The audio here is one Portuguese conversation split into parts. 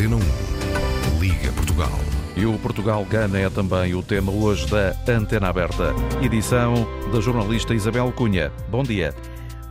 Antena 1. Liga Portugal. E o Portugal-Gana é também o tema hoje da Antena Aberta. Edição da jornalista Isabel Cunha. Bom dia.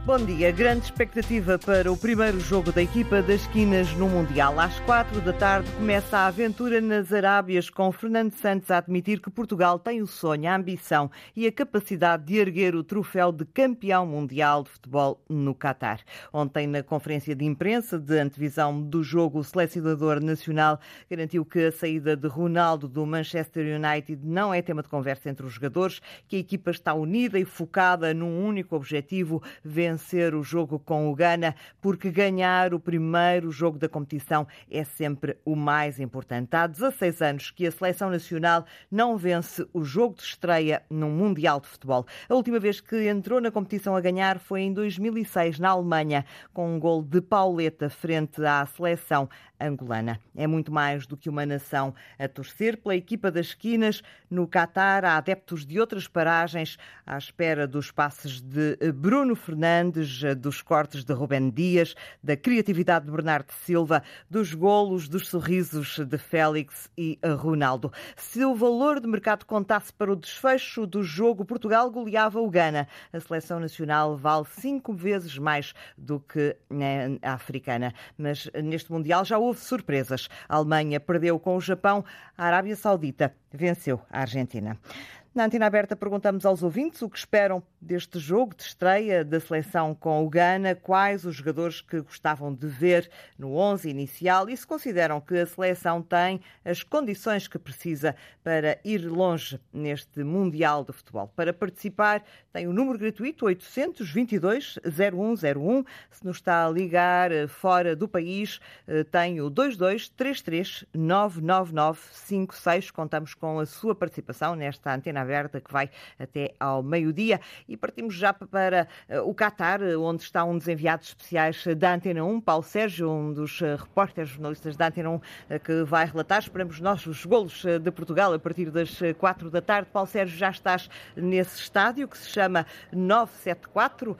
Bom dia. Grande expectativa para o primeiro jogo da equipa das esquinas no Mundial. Às quatro da tarde começa a aventura nas Arábias, com Fernando Santos a admitir que Portugal tem o sonho, a ambição e a capacidade de erguer o troféu de campeão mundial de futebol no Catar. Ontem, na conferência de imprensa de antevisão do jogo, o selecionador nacional garantiu que a saída de Ronaldo do Manchester United não é tema de conversa entre os jogadores, que a equipa está unida e focada num único objetivo, vencer vencer o jogo com o Ghana, porque ganhar o primeiro jogo da competição é sempre o mais importante. Há 16 anos que a seleção nacional não vence o jogo de estreia num Mundial de Futebol. A última vez que entrou na competição a ganhar foi em 2006, na Alemanha, com um gol de Pauleta frente à seleção angolana. É muito mais do que uma nação a torcer pela equipa das esquinas. No Catar, há adeptos de outras paragens à espera dos passes de Bruno Fernandes, dos cortes de Rubén Dias, da criatividade de Bernardo Silva, dos golos, dos sorrisos de Félix e Ronaldo. Se o valor de mercado contasse para o desfecho do jogo, Portugal goleava o Ghana. A seleção nacional vale cinco vezes mais do que a africana. Mas neste Mundial já houve houve surpresas. A Alemanha perdeu com o Japão, a Arábia Saudita venceu a Argentina. Na Antena Aberta perguntamos aos ouvintes o que esperam deste jogo de estreia da seleção com o Ghana, quais os jogadores que gostavam de ver no 11 inicial e se consideram que a seleção tem as condições que precisa para ir longe neste Mundial de Futebol. Para participar, tem o número gratuito 822 0101. Se nos está a ligar eh, fora do país, eh, tem o 2233 99956. Contamos com a sua participação nesta Antena aberta que vai até ao meio-dia. E partimos já para eh, o Qatar, onde está um dos enviados especiais da Antena 1, Paulo Sérgio, um dos eh, repórteres jornalistas da Antena 1, eh, que vai relatar. Esperamos nós os golos de Portugal a partir das quatro da tarde. Paulo Sérgio, já estás nesse estádio que se chama 974,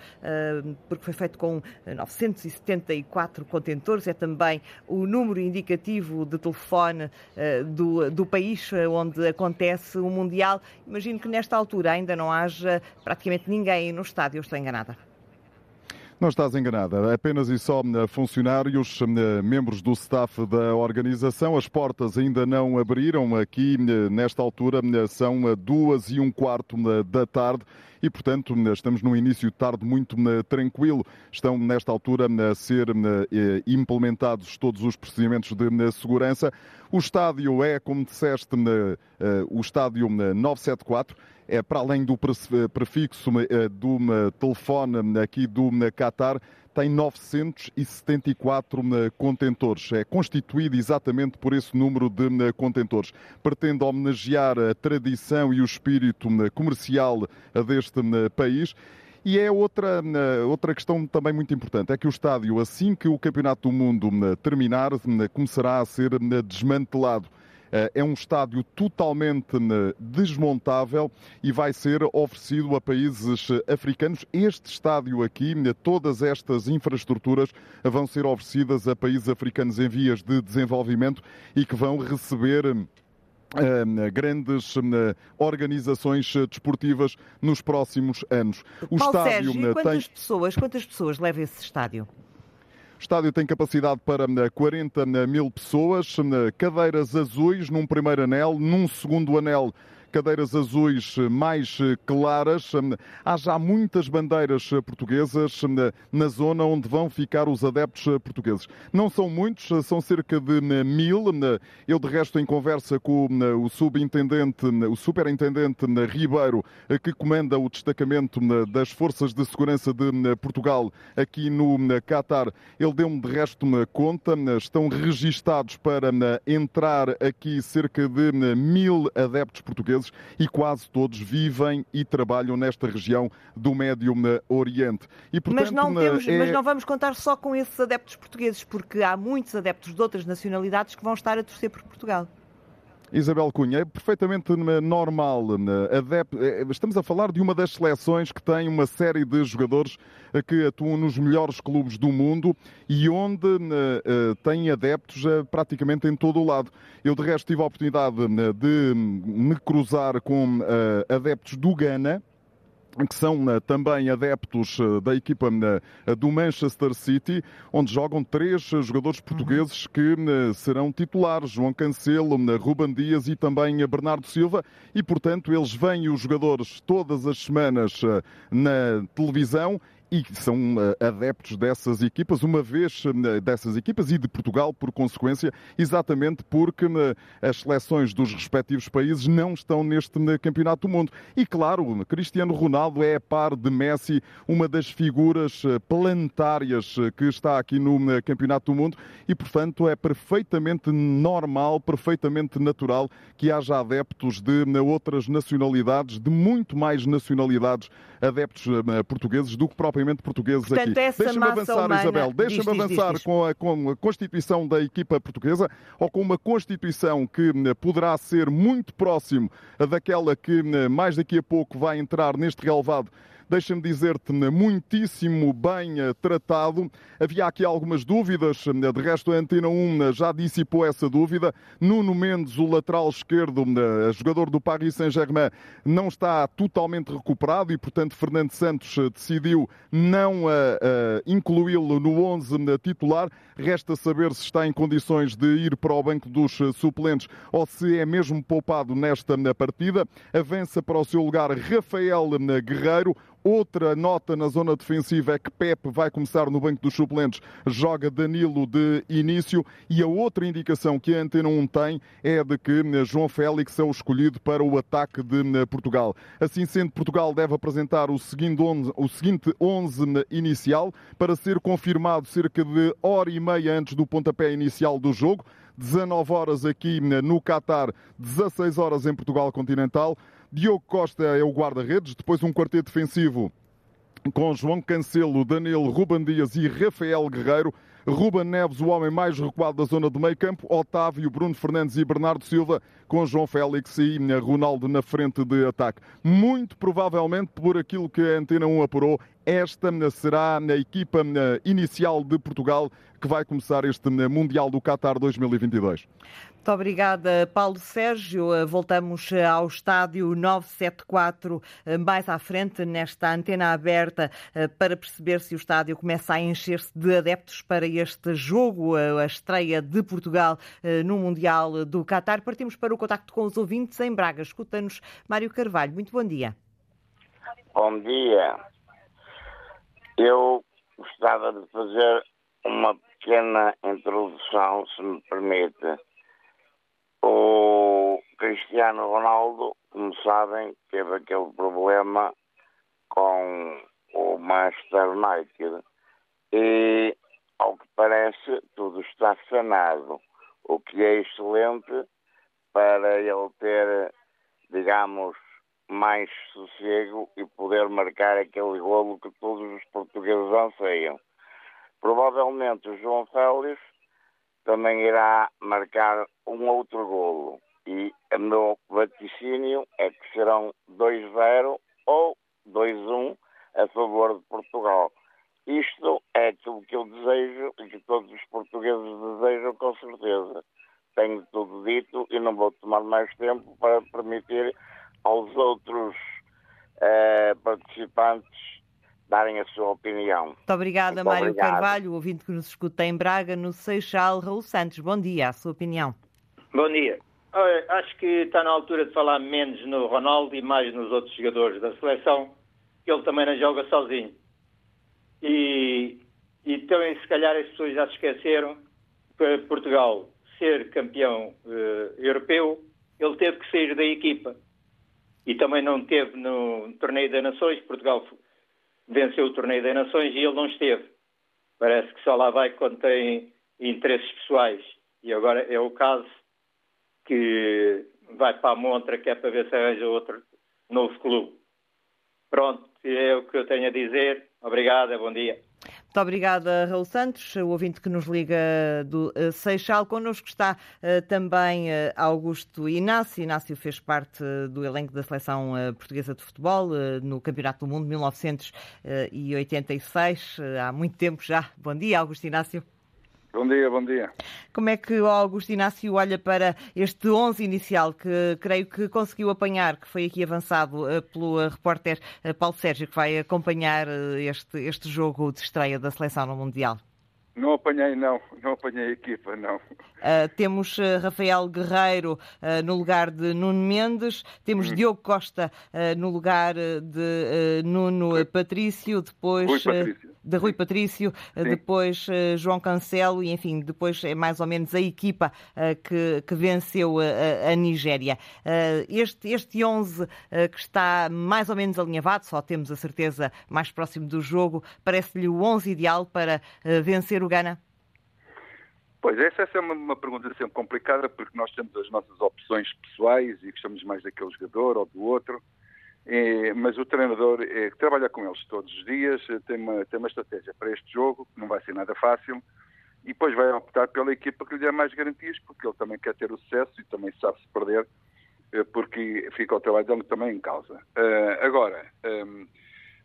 porque foi feito com 974 contentores. É também o número indicativo de telefone do, do país onde acontece o Mundial Imagino que nesta altura ainda não haja praticamente ninguém no estádio, estou enganada. Não estás enganada. Apenas e só eh, funcionários, eh, membros do staff da organização. As portas ainda não abriram. Aqui, eh, nesta altura, são duas e um quarto da tarde e, portanto, estamos num início de tarde muito tranquilo. Estão, nesta altura, a ser implementados todos os procedimentos de segurança. O estádio é, como disseste, o estádio 974 é para além do prefixo eh, do telefone aqui do Qatar, tem 974 contentores. É constituído exatamente por esse número de contentores. Pretende homenagear a tradição e o espírito comercial deste país. E é outra, outra questão também muito importante, é que o estádio, assim que o Campeonato do Mundo terminar, começará a ser desmantelado. Eh, é um estádio totalmente eh, desmontável e vai ser oferecido a países eh, africanos. Este estádio aqui, todas estas infraestruturas vão ser oferecidas a países africanos em vias de desenvolvimento e que vão receber grandes organizações desportivas nos próximos anos. O Paulo estádio Sérgio, quantas tem... pessoas, quantas pessoas leva esse estádio? O estádio tem capacidade para 40 mil pessoas, cadeiras azuis num primeiro anel, num segundo anel cadeiras azuis mais claras. Há já muitas bandeiras portuguesas na zona onde vão ficar os adeptos portugueses. Não são muitos, são cerca de mil. Eu, de resto, em conversa com o subintendente, o superintendente Ribeiro, que comanda o destacamento das Forças de Segurança de Portugal aqui no Qatar, ele deu-me, de resto, uma conta. Estão registados para entrar aqui cerca de mil adeptos portugueses portugueses e quase todos vivem e trabalham nesta região do Médio Oriente. E, portanto, mas, não temos, é... mas não vamos contar só com esses adeptos portugueses, porque há muitos adeptos de outras nacionalidades que vão estar a torcer por Portugal. Isabel Cunha, é perfeitamente normal. Eh, estamos a falar de uma das seleções que tem uma série de jogadores eh, que atuam nos melhores clubes do mundo e onde eh, tem adeptos praticamente em todo o lado. Eu, de resto, tive a oportunidade de me cruzar com adeptos do Ghana que são eh, também adeptos eh, da equipa eh, do Manchester City, onde jogam três jogadores portugueses que serão titulares: João Cancelo, Ruban Dias e também Bernardo Silva. E, portanto, eles vêm os jogadores todas as semanas na televisão e são eh, adeptos dessas equipas, uma vez eh, dessas equipas e de Portugal, por consequência, exatamente porque eh, as seleções dos respectivos países não estão neste Campeonato do Mundo. E claro, Cristiano Ronaldo é a par de Messi, uma das figuras planetárias que está aqui no Campeonato do Mundo e, portanto, é perfeitamente normal, perfeitamente natural que haja adeptos de outras nacionalidades, de muito mais nacionalidades, adeptos portugueses do que próprio propriamente portugueses Portanto, aqui. Deixa-me avançar, humana... Isabel, deixa-me avançar diz, diz, com, a, com a constituição da equipa portuguesa ou com uma constituição que hum, poderá ser muito próximo daquela que hum, mais daqui a pouco vai entrar neste relevado deixa-me dizer-te, muitíssimo bem eh, tratado. Havia aqui algumas dúvidas, eh, de resto a Antena 1 eh, já dissipou essa dúvida. Nuno Mendes, o lateral esquerdo, jogador do Paris Saint-Germain, não está totalmente recuperado e, portanto, Fernando Santos decidiu não incluí-lo no 11 titular. Resta saber se está em condições de ir para o banco dos suplentes ou se é mesmo poupado nesta partida. Avança para o seu lugar Rafael Guerreiro. Outra nota na zona defensiva é que Pepe vai começar no banco dos suplentes, joga Danilo de início e a outra indicação que a Antena 1 tem é de que João Félix é o escolhido para o ataque de Portugal. Assim sendo, Portugal deve apresentar o seguinte 11, o seguinte 11 inicial para ser confirmado cerca de hora e meia antes do pontapé inicial do jogo. 19 horas aqui no Catar, 16 horas em Portugal continental. Diogo Costa é o guarda-redes, depois um quarteto defensivo com João Cancelo, Danilo, Ruban Dias e Rafael Guerreiro. Ruben Neves, o homem mais recuado da zona do meio campo, Otávio, Bruno Fernandes e Bernardo Silva, com João Félix e Ronaldo na frente de ataque. Muito provavelmente, por aquilo que a Antena 1 apurou, esta será a equipa inicial de Portugal que vai começar este Mundial do Qatar 2022. Muito obrigada, Paulo Sérgio. Voltamos ao estádio 974 mais à frente, nesta antena aberta, para perceber se o estádio começa a encher-se de adeptos para este jogo, a estreia de Portugal no Mundial do Qatar. Partimos para o contacto com os ouvintes em Braga. Escuta-nos Mário Carvalho. Muito bom dia. Bom dia. Eu gostava de fazer uma pequena introdução, se me permite. O Cristiano Ronaldo, como sabem, teve aquele problema com o Manchester United e, ao que parece, tudo está sanado, o que é excelente para ele ter, digamos, mais sossego e poder marcar aquele golo que todos os portugueses anseiam. Provavelmente o João Félix também irá marcar um outro golo. E o meu vaticínio é que serão 2-0 ou 2-1 a favor de Portugal. Isto é aquilo que eu desejo e que todos os portugueses desejam com certeza. Tenho tudo dito e não vou tomar mais tempo para permitir aos outros uh, participantes darem a sua opinião. Muito obrigada, Muito Mário obrigado. Carvalho, ouvinte que nos escuta em Braga, no Seixal. Raul Santos, bom dia, a sua opinião. Bom dia. acho que está na altura de falar menos no Ronaldo e mais nos outros jogadores da seleção, que ele também não joga sozinho. E, e também, se calhar, as pessoas já se esqueceram que Portugal ser campeão uh, europeu, ele teve que sair da equipa. E também não teve no Torneio das Nações. Portugal venceu o Torneio das Nações e ele não esteve. Parece que só lá vai quando tem interesses pessoais. E agora é o caso que vai para a montra que é para ver se arranja outro novo clube. Pronto, é o que eu tenho a dizer. Obrigado, bom dia. Muito obrigada, Raul Santos, o ouvinte que nos liga do uh, Seixal. Connosco está uh, também uh, Augusto Inácio. Inácio fez parte do elenco da seleção portuguesa de futebol no Campeonato do Mundo 1986, há muito tempo já. Bom dia, Augusto Inácio. Bom dia, bom dia. Como é que o Augusto Inácio olha para este 11 inicial que creio que conseguiu apanhar, que foi aqui avançado eh, pelo eh, repórter eh, Paulo Sérgio, que vai acompanhar este, este jogo de estreia da seleção no Mundial? Não apanhei, não. Não apanhei a equipa, não. Uh, temos uh, Rafael Guerreiro uh, no lugar de Nuno Mendes, temos hum. Diogo Costa no lugar de Nuno Rui. Patrício, depois Rui Patrício. de Rui Patrício, depois João Cancelo e, enfim, depois é mais ou menos a equipa que, que venceu a, a Nigéria. este, este 11 que está mais ou menos alinhavado, só temos a certeza mais próximo do jogo, parece-lhe o 11 ideal para vencer o Ghana? Pois, essa, essa é uma, uma, pergunta sempre complicada, porque nós temos as nossas opções pessoais e gostamos mais daquele jogador ou do outro, é, mas o treinador é, trabalha com eles todos os dias tem uma, tem uma estratégia para este jogo, que não vai ser nada fácil, e depois vai optar pela equipa que lhe dê mais garantias, porque ele também quer ter o sucesso e também sabe-se perder, eh, porque fica o trabalho dele também em causa. Uh, agora, um,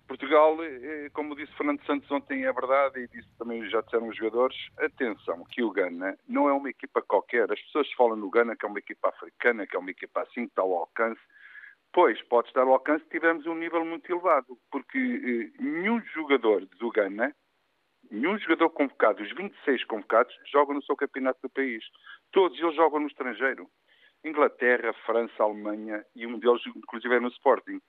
Portugal, eh, como disse Fernando Santos ontem, é verdade, e disse também já disseram os jogadores, atenção, que o Gana não é uma equipa qualquer. As pessoas falam no Gana que é uma equipa africana, que é uma equipa assim, que está ao alcance. Pois, pode estar ao alcance se tivermos um nível muito elevado, porque eh, nenhum jogador do Gana, nenhum jogador convocado, os 26 convocados, jogam no seu campeonato do país. Todos eles jogam no estrangeiro. Inglaterra, França, Alemanha e um deles, inclusive, é no Sporting.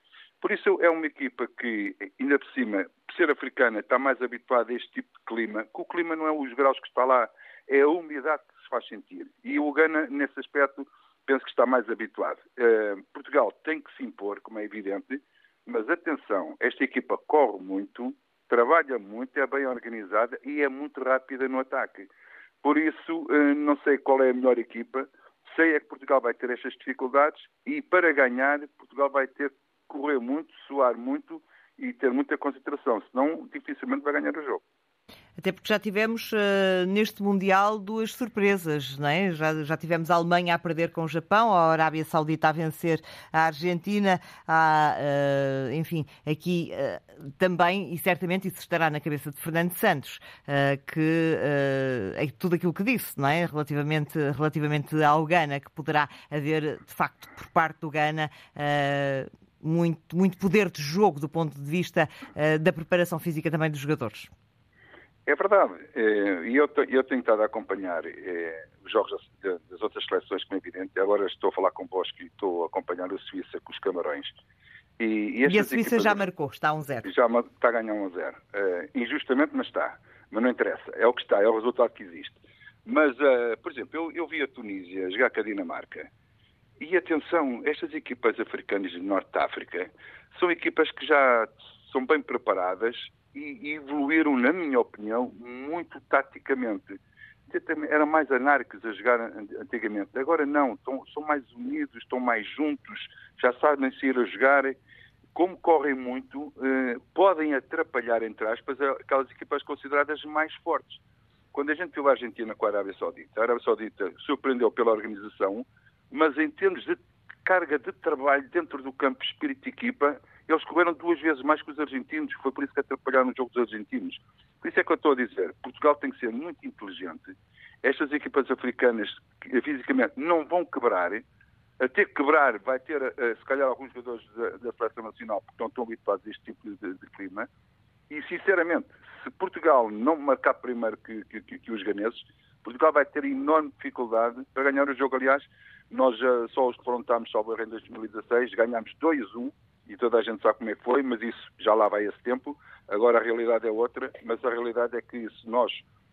Por isso é uma equipa que, ainda por cima, por ser africana, está mais habituada a este tipo de clima, que o clima não é os graus que está lá, é a umidade que se faz sentir. E o Ghana, nesse aspecto, penso que está mais habituado. Uh, Portugal tem que se impor, como é evidente, mas atenção, esta equipa corre muito, trabalha muito, é bem organizada e é muito rápida no ataque. Por isso, uh, não sei qual é a melhor equipa, sei é que Portugal vai ter estas dificuldades e para ganhar, Portugal vai ter correr muito, suar muito e ter muita concentração, senão dificilmente vai ganhar o jogo. Até porque já tivemos uh, neste Mundial duas surpresas, não é? Já, já tivemos a Alemanha a perder com o Japão, a Arábia Saudita a vencer a Argentina, há, uh, enfim, aqui uh, também, e certamente isso estará na cabeça de Fernando Santos, que é tudo aquilo que disse, não é? Relativamente, relativamente ao Ghana, que poderá haver, de facto, por parte do Ghana muito, muito poder de jogo do ponto de vista uh, da preparação física também dos jogadores. É verdade. Eh, e eu, eu tenho estado a acompanhar eh, os jogos das outras seleções, como é evidente. Agora estou a falar convosco e estou a acompanhar o Suíça com os Camarões. E, e, e a Suíça já marcou, está a um zero. Já está a ganhar um zero. injustamente, mas está. Mas não interessa. É o que está, é o resultado que existe. Mas, por exemplo, eu, eu vi a Tunísia jogar com a Dinamarca. E atenção, estas equipas africanas de Norte de África são equipas que já são bem preparadas e, evoluíram, na minha opinião, muito taticamente. Eram mais anárquicos a jogar antigamente. Agora não, são mais unidos, estão mais juntos, já sabem se ir a jogar. Como correm muito, eh, podem atrapalhar, entre aspas, aquelas equipas consideradas mais fortes. Quando a gente viu a Argentina com a Arábia Saudita, a Arábia Saudita surpreendeu pela organização, mas em termos de carga de trabalho dentro do campo espírito equipa, eles correram duas vezes mais que os argentinos, foi por isso que atrapalharam o jogo dos argentinos. Por isso é que eu estou a dizer, Portugal tem que ser muito inteligente. Estas equipas africanas, fisicamente, não vão quebrar. A ter que quebrar vai ter, eh, se calhar, alguns jogadores da, da Seleção Nacional, porque não estão habituados a este tipo de, de clima. E, sinceramente, se Portugal não marcar primeiro que, que, que, que os ganeses, Portugal vai ter enorme dificuldade para ganhar o jogo. Aliás, nós uh, só os defrontámos só em 2016, ganhámos 2-1 e toda a gente sabe como é que foi, mas isso já lá vai esse tempo. Agora a realidade é outra, mas a realidade é que se nós,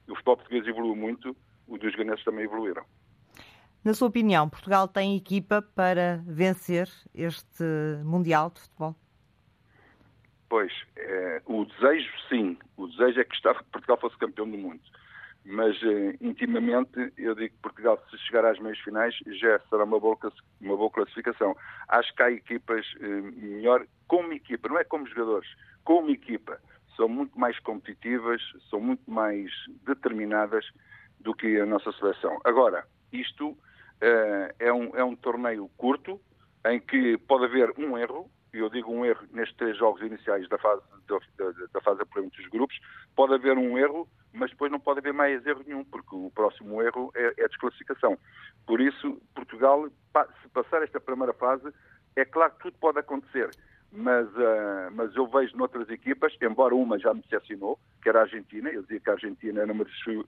o futebol português evoluiu muito, os dos ganeses também evoluíram. Na sua opinião, Portugal tem equipa para vencer este Mundial de Futebol? Pois, é, o desejo sim. O desejo é que Portugal fosse campeão do mundo mas eh, intimamente eu digo que Portugal, se chegar às meias finais, já será uma boa, uma boa classificação. Acho que há equipas eh, melhor, como equipa, não é como jogadores, como equipa. são muito mais competitivas, são muito mais determinadas do que a nossa seleção. Agora, isto uh, é, um, é um torneio curto, em que pode haver um erro, eu digo um erro nestes três jogos iniciais da fase, da, da, fase apuramento dos grupos, pode haver um erro, mas depois não pode haver mais erro nenhum, porque o próximo erro é, é a desclassificação. Por isso, Portugal, se passar esta primeira fase, é claro que tudo pode acontecer, mas, uh, mas eu vejo noutras equipas, embora uma já me decepcionou, que era a Argentina, eu dizia que a Argentina era uma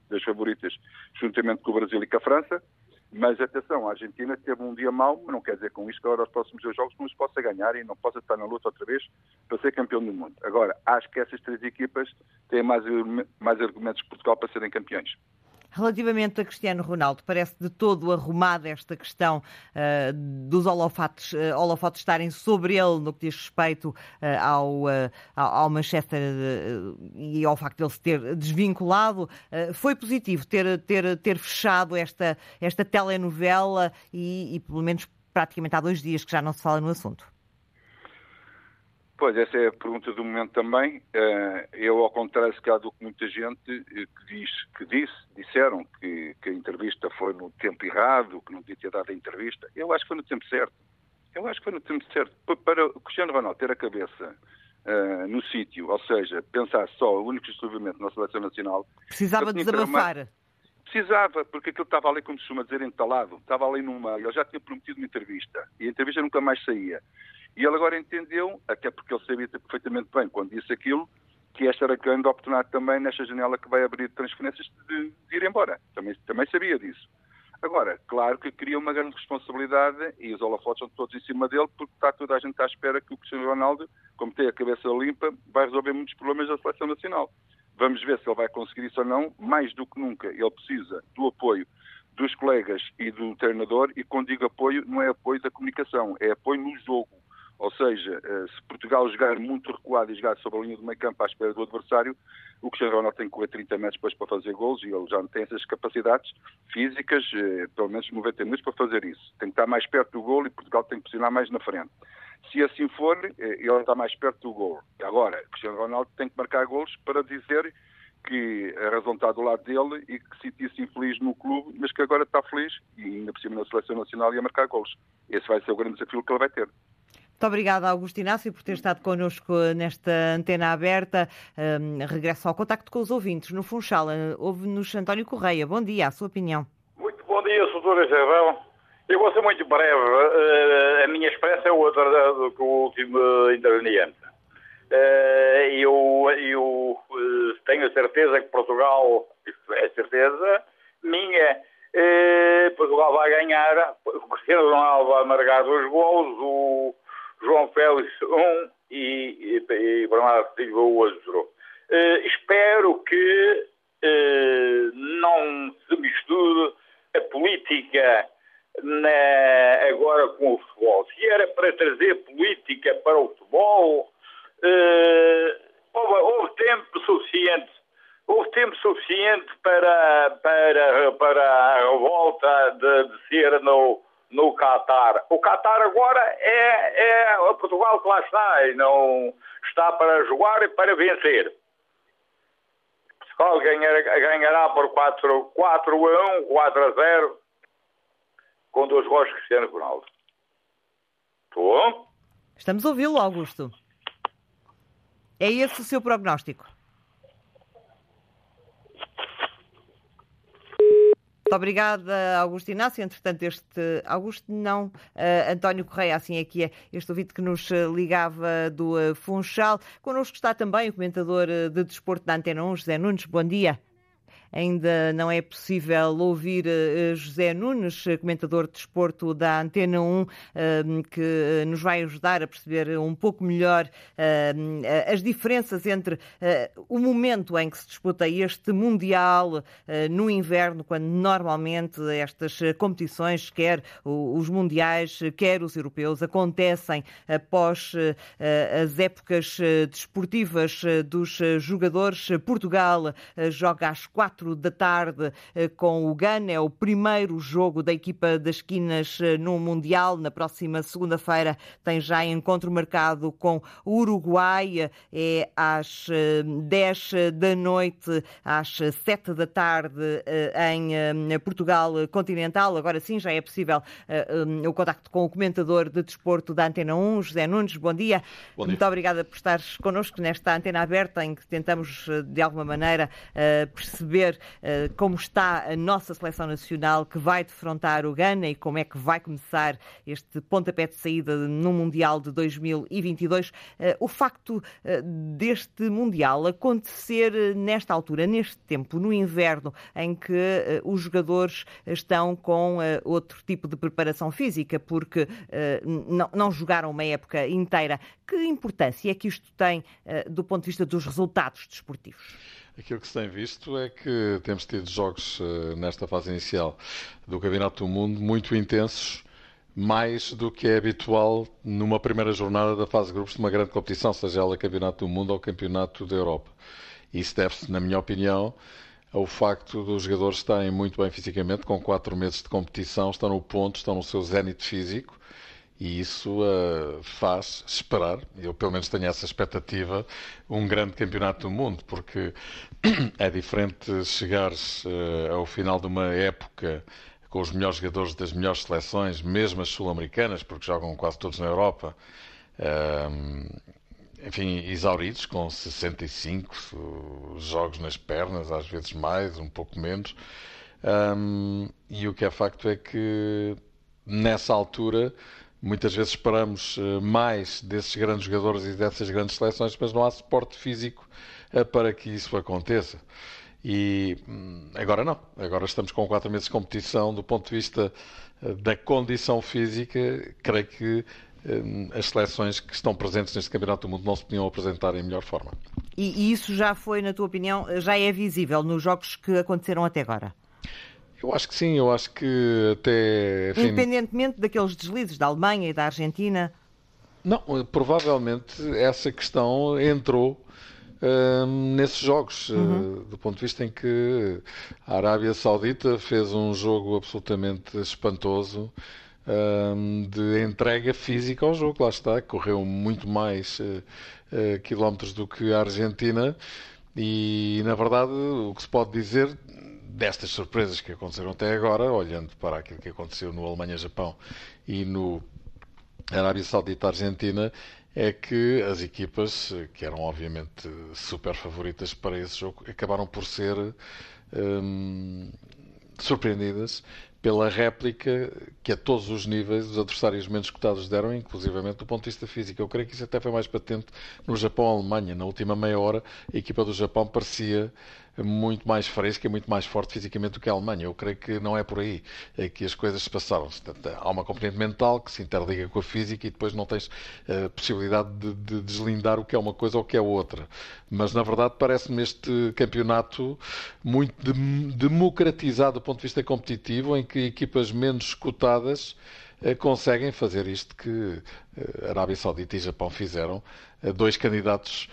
das favoritas, juntamente com o Brasil e com a França, mas atenção, a Argentina teve um dia mau, mas não quer dizer com isto que agora os próximos dois jogos não os possa ganhar e não possa estar na luta outra vez para ser campeão do mundo. Agora, acho que essas três equipas têm mais, mais argumentos que Portugal para serem campeões. Relativamente a Cristiano Ronaldo, parece de todo arrumada esta questão uh, dos holofotes, uh, holofotes estarem sobre ele no que diz respeito uh, ao, ao Manchester e ao facto de ele se ter desvinculado. foi positivo ter, ter, ter fechado esta, esta telenovela e, e, pelo menos, praticamente há dois dias que já não se fala no assunto. Pois, essa é a pergunta do momento também. Eh, eu, ao contrário, se calhar, do que muita gente eh, que, diz, que disse, disseram que, que, a entrevista foi no tempo errado, que não devia ter dado a entrevista, eu acho que foi no tempo certo. Eu acho que foi no tempo certo. Para o Cristiano Ronaldo ter a cabeça uh, no sítio, ou seja, pensar só, único e exclusivamente na seleção nacional... Precisava desabafar. Precisava, porque aquilo estava ali, como se costuma dizer, entalado. Estava ali numa... Ele já tinha prometido uma entrevista. E a entrevista nunca mais saía. E ele agora entendeu, até porque ele sabia perfeitamente bem, quando disse aquilo, que esta era a grande oportunidade também nesta janela que vai abrir transferências de, de ir embora. Também, também sabia disso. Agora, claro que cria uma grande responsabilidade e os holofotes estão todos em cima dele porque está toda a gente à espera que o Cristiano Ronaldo, como tem a cabeça limpa, vai resolver muitos problemas da seleção nacional. Vamos ver se ele vai conseguir isso ou não. Mais do que nunca, ele precisa do apoio dos colegas e do treinador e quando digo apoio, não é apoio da comunicação, é apoio no jogo. Ou seja, eh, se Portugal jogar muito recuado e jogar sobre a linha do meio campo à espera do adversário, o Cristiano Ronaldo tem que correr 30 metros depois para fazer gols e ele já não tem essas capacidades físicas, eh, pelo menos 90 minutos, para fazer isso. Tem que estar mais perto do gol e Portugal tem que posicionar mais na frente. Se assim for, eh, ele está mais perto do gol. Agora, o Cristiano Ronaldo tem que marcar gols para dizer que a razão está do lado dele e que se sentia-se infeliz no clube, mas que agora está feliz e ainda por cima na seleção nacional e a marcar gols. Esse vai ser o grande desafio que ele vai ter. Muito obrigada, Augusto Inácio, por ter estado connosco nesta antena aberta. Um, regresso ao contacto com os ouvintes. No Funchal, houve-nos António Correia. Bom dia, a sua opinião. Muito bom dia, Sr. Isabel. Eu vou ser muito breve. Uh, a minha experiência é outra do que o último interveniente. Uh, eu, eu uh, tenho a certeza que Portugal, é certeza minha, Portugal vai ganhar. O Cristiano Ronaldo vai marcar dois gols. O João Félix um e, e, Bernardo Silva outro. Uh, espero que uh, não se misture a política na, agora com o futebol. Se era para trazer política para o futebol, uh, houve, houve, tempo suficiente. Houve tempo suficiente para, para, para a revolta de, de ser no, no Qatar. O Qatar agora é, é o Portugal que lá está e não está para jogar e para vencer. Portugal ganhará, ganhará por 4, 4 a 1, 4 a 0, com dois gols de Cristiano Ronaldo. Estou? Estamos a ouvi-lo, Augusto. É esse o seu prognóstico? Muito obrigada, Augusto Inácio. Entretanto, este Augusto não, uh, António Correia, assim aqui é, é este ouvinte que nos eh, ligava do uh, Funchal. Connosco está também o comentador de desporto da Antena 1, José Nunes. Bom dia. Ainda não é possível ouvir eh, José Nunes, comentador de desporto da Antena 1, eh, que nos vai ajudar a perceber um pouco melhor eh, as diferenças entre o momento em que se disputa este Mundial no inverno, quando normalmente estas competições, quer os Mundiais, quer os europeus, acontecem após as épocas desportivas dos jogadores. Portugal joga às quatro da tarde com o Ghana. É o primeiro jogo da equipa das esquinas no Mundial. Na próxima segunda-feira tem já encontro marcado com o Uruguai. É às 10 da noite, às 7 da tarde em Portugal continental. Agora sim já é possível o contacto com o comentador de desporto da Antena 1, José Nunes. Bom dia. Bom dia. Muito obrigada por estares connosco nesta antena aberta em que tentamos, de alguma maneira, perceber como está a nossa seleção nacional que vai defrontar o Ghana e como é que vai começar este pontapé de saída no Mundial de 2022. O facto deste Mundial acontecer nesta altura, neste tempo, no inverno, em que os jogadores estão com outro tipo de preparação física, porque não jogaram uma época inteira. Que importância é que isto tem do ponto de vista dos resultados desportivos? Aquilo que se tem visto é que temos tido jogos nesta fase inicial do Campeonato do Mundo muito intensos, mais do que é habitual numa primeira jornada da fase de grupos de uma grande competição, seja ela Campeonato do Mundo ou Campeonato da Europa. Isso deve-se, na minha opinião, ao facto dos jogadores estarem muito bem fisicamente, com quatro meses de competição, estão no ponto, estão no seu zénite físico e isso uh, faz esperar, eu pelo menos tenho essa expectativa, um grande campeonato do mundo, porque é diferente chegares uh, ao final de uma época com os melhores jogadores das melhores seleções, mesmo as sul-americanas, porque jogam quase todos na Europa, uh, enfim, exauridos, com 65 jogos nas pernas, às vezes mais, um pouco menos. Um, e o que é facto é que nessa altura Muitas vezes esperamos eh, mais desses grandes jogadores e dessas grandes seleções, mas não há suporte físico eh, para que isso aconteça. E hum, agora não. Agora estamos com quatro meses de competição. Do ponto de vista eh, da condição física, creio que hum, as seleções que estão presentes neste Campeonato do Mundo não se podiam apresentar em melhor forma. E isso já foi, na tua opinião, já é visível nos jogos que aconteceram até agora? Eu acho que sim, eu acho que até. Enfim... Independentemente daqueles deslizes da Alemanha e da Argentina. Não, provavelmente essa questão entrou hum, nesses jogos, uhum. uh, do ponto de vista em que a Arábia Saudita fez um jogo absolutamente espantoso hum, de entrega física ao jogo, lá está, correu muito mais uh, uh, quilómetros do que a Argentina e, na verdade, o que se pode dizer destas surpresas que aconteceram até agora, olhando para aquilo que aconteceu no Alemanha-Japão e no Arábia Saudita-Argentina, é que as equipas, que eram obviamente super favoritas para esse jogo, acabaram por ser hum, surpreendidas pela réplica que a todos os níveis os adversários menos cotados deram, inclusivamente do ponto de vista físico. Eu creio que isso até foi mais patente no Japão-Alemanha. Na última meia hora, a equipa do Japão parecia muito mais fresca e muito mais forte fisicamente do que a Alemanha. Eu creio que não é por aí é que as coisas se passaram. Há uma componente mental que se interliga com a física e depois não tens a uh, possibilidade de, de, deslindar o que é uma coisa ou o que é outra. Mas, na verdade, parece-me este campeonato muito democratizado do ponto de vista competitivo, em que equipas menos cotadas uh, conseguem fazer isto que uh, Arábia Saudita e Japão fizeram, dois candidatos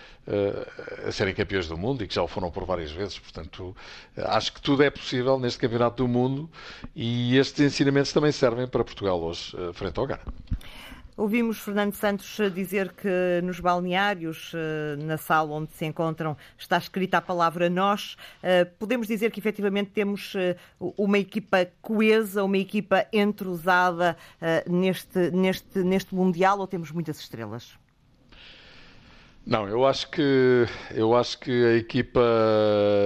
a serem campeões do mundo e que já o foram por várias vezes. Portanto, acho que tudo é possível neste Campeonato do Mundo e estes ensinamentos também servem para Portugal hoje, eh, frente ao Ghana. Ouvimos Fernando Santos dizer que nos balneários, eh, na sala onde se encontram, está escrita a palavra nós. Eh, podemos dizer que efetivamente temos uma equipa coesa, uma equipa entrosada neste, neste, neste Mundial ou temos muitas estrelas? Não, eu acho que eu acho que a equipa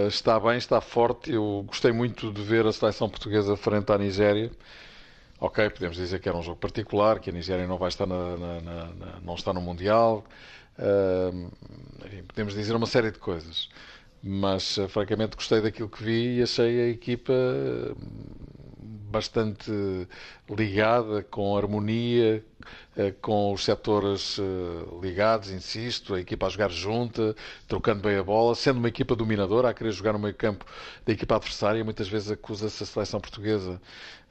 está bem, está forte. Eu gostei muito de ver a seleção portuguesa frente à Nigéria. Ok, podemos dizer que era um jogo particular, que a Nigéria não vai estar na, na, na, não está no mundial. Uh, enfim, podemos dizer uma série de coisas, mas francamente gostei daquilo que vi e achei a equipa bastante ligada, com harmonia, eh, com os setores eh, ligados, insisto, a equipa a jogar junta, trocando bem a bola, sendo uma equipa dominadora, a querer jogar no meio campo da equipa adversária. Muitas vezes acusa-se a seleção portuguesa,